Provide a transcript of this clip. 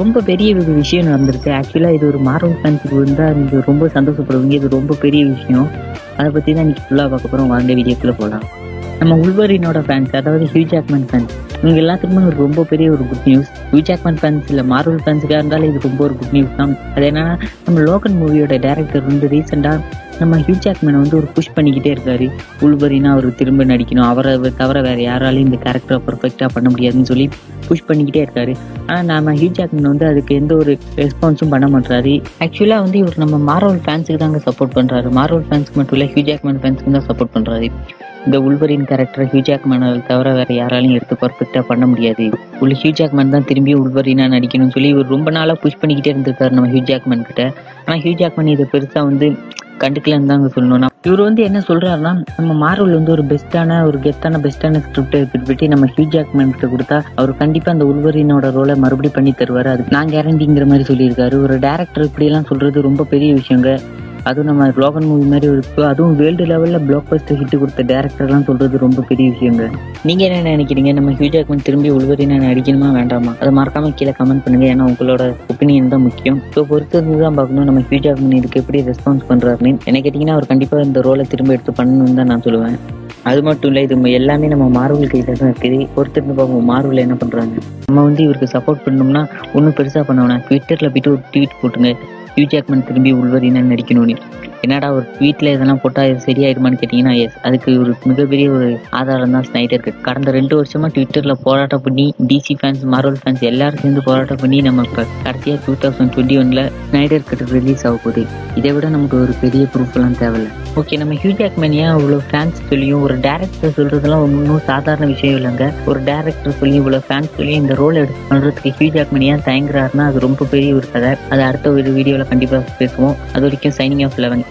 ரொம்ப பெரிய விஷயம் நடந்திருக்கு. ஆக்சுவலாக இது ஒரு மார்வல் ஃபேன்ஸுக்கு இருந்தால் நீங்கள் ரொம்ப சந்தோஷப்படுவீங்க. இது ரொம்ப பெரிய விஷயம். அதை பற்றி தான் இன்னைக்கு ஃபுல்லாக பார்க்க போகிறோம் வாங்க வீடியோக்குள்ளே போகலாம் நம்ம உள்வரினோட ஃபேன்ஸ் அதாவது ஹியூ ஜாக்மன் ஃபேன்ஸ் இவங்க எல்லாத்துக்குமே ஒரு ரொம்ப பெரிய ஒரு good news Hugh Jackman fans இல்லை மார்வல் ஃபேன்ஸுக்காக இருந்தாலும் இது ரொம்ப ஒரு குட் நியூஸ் தான். அது என்னன்னா நம்ம லோகன் மூவியோட டேரக்டர் வந்து ரீசெண்டாக நம்ம ஹியூ ஜாக்மேனை வந்து ஒரு புஷ் பண்ணிக்கிட்டே இருக்காரு. உள்பரினா அவர் திரும்ப நடிக்கணும். அவரை தவிர வேற யாராலையும் இந்த கேரக்டரை பர்ஃபெக்டாக பண்ண முடியாதுன்னு சொல்லி புஷ் பண்ணிக்கிட்டே இருக்காரு. ஆனால் நம்ம ஹியூ ஜாக்மேன் வந்து அதுக்கு எந்த ஒரு ரெஸ்பான்ஸும் பண்ண மாட்டாரு ஆக்சுவலாக வந்து இவர் நம்ம மார்வல் ஃபேன்ஸுக்கு தாங்க சப்போர்ட் பண்ணுறாரு மார்வல் ஃபேன்ஸ்க்கு மட்டும் இல்லை ஹியூ ஜாக்மேன் ஃபேன்ஸ்க்கு தான் சப்போர்ட் பண்ணுறாரு இந்த உள்வரின் கேரக்டர் ஹியூ ஜாக்மேனை தவிர வேற யாராலையும் எடுத்து பர்ஃபெக்டாக பண்ண முடியாது. உள்ள ஹியூ ஜாக்மேன் தான் திரும்பி உள்வரினா நடிக்கணும்னு சொல்லி இவர் ரொம்ப நாளாக புஷ் பண்ணிக்கிட்டே இருந்திருக்காரு நம்ம ஹியூ ஜாக்மேன் கிட்ட. ஆனால் ஹியூ ஜாக்மேன் இதை பெருசாக வந்து கண்டுக்கலன்னு தாங்க சொல்லணும் இவர் வந்து என்ன சொல்றாருன்னா நம்ம மார்வல் வந்து ஒரு பெஸ்ட்டான ஒரு கெத்தான பெஸ்ட்டான ஸ்கிரிப்ட் எடுத்துட்டு நம்ம ஹியூ ஜாக்மேன் கிட்ட கொடுத்தா அவர் கண்டிப்பா அந்த உள்வரினோட ரோலை மறுபடியும் பண்ணி தருவாரு. அதுக்கு நான் கேரண்டிங்கிற மாதிரி சொல்லியிருக்காரு. ஒரு டேரக்டர் இப்படி எல்லாம் சொல்றது ரொம்ப பெரிய விஷயங்க. அதுவும் நம்ம லோகன் மூவி மாதிரி இருக்கு அதுவும் வேர்ல்டு லெவல்ல பிளாக் பஸ்டர் ஹிட் கொடுத்த டேரக்டர்லாம் சொல்றது ரொம்ப பெரிய விஷயங்க. நீங்க என்ன நினைக்கிறீங்க? நம்ம ஹியூ ஜாக்மன் திரும்பி உள்வரினா நடிக்கணுமா வேண்டாமா? அதை மறக்காம கீழே கமெண்ட் பண்ணுங்க. ஏன்னா உங்களோட ஒப்பீனியன் தான் முக்கியம். ஸோ பொறுத்து தான் பார்க்கணும். நம்ம ஹியூ ஜாக்மன் இதுக்கு எப்படி ரெஸ்பான்ஸ் பண்றாருன்னு. என்ன கேட்டீங்கன்னா அவர் கண்டிப்பா இந்த ரோலை திரும்ப எடுத்து பண்ணணும்னு தான் நான் சொல்லுவேன். அது மட்டும் இல்லை இது எல்லாமே நம்ம மார்வல் கையில் தான் இருக்குது. பொறுத்திருந்து பார்ப்போம் மார்வல் என்ன பண்ணுறாங்க நம்ம வந்து இவருக்கு சப்போர்ட் பண்ணோம்னா ஒன்றும் பெருசாக பண்ண வேணாம். ட்விட்டரில் போயிட்டு ஒரு ட்வீட் போட்டுங்க ஹியூ ஜாக்மன் திரும்பி உள்வரின்னு நடிக்கணும்னு. என்னடா ஒரு ட்வீட்ல இதெல்லாம் போட்டா இது சரியாயிருமான்னு கேட்டீங்கன்னா எஸ் அதுக்கு ஒரு மிகப்பெரிய ஒரு ஆதாரம் தான் ஸ்னைடர் கட் கடந்த ரெண்டு வருஷமா ட்விட்டர்ல போராட்டம் பண்ணி டிசி ஃபேன்ஸ் மார்வல் ஃபேன்ஸ் எல்லாரும் சேர்ந்து போராட்டம் பண்ணி நம்ம இப்போ கடைசியா டூ தௌசண்ட் டுவெண்ட்டி ஒன்ல ஸ்னைடர் கட் ரிலீஸ் ஆக போகுது. இதை விட நமக்கு ஒரு பெரிய ப்ரூஃப் எல்லாம் தேவையில்ல. ஓகே நம்ம ஹியூ ஜாக்மேன் ஏன் அவ்வளோ ஃபேன்ஸ் சொல்லியும் ஒரு டேரக்டர் சொல்கிறதுலாம் ஒன்றும் சாதாரண விஷயம் இல்லைங்க. ஒரு டேரக்டர் சொல்லி இவ்வளோ ஃபேன்ஸ் சொல்லி இந்த ரோல் எடுத்து பண்ணுறதுக்கு ஹியூ ஜாக்மேன் ஏன் தயங்குறாருன்னா அது ரொம்ப பெரிய ஒரு கதை. அதை அடுத்த ஒரு வீடியோவில் கண்டிப்பாக பேசுவோம். அது வரைக்கும் சைனிங் ஆஃப் லெவன்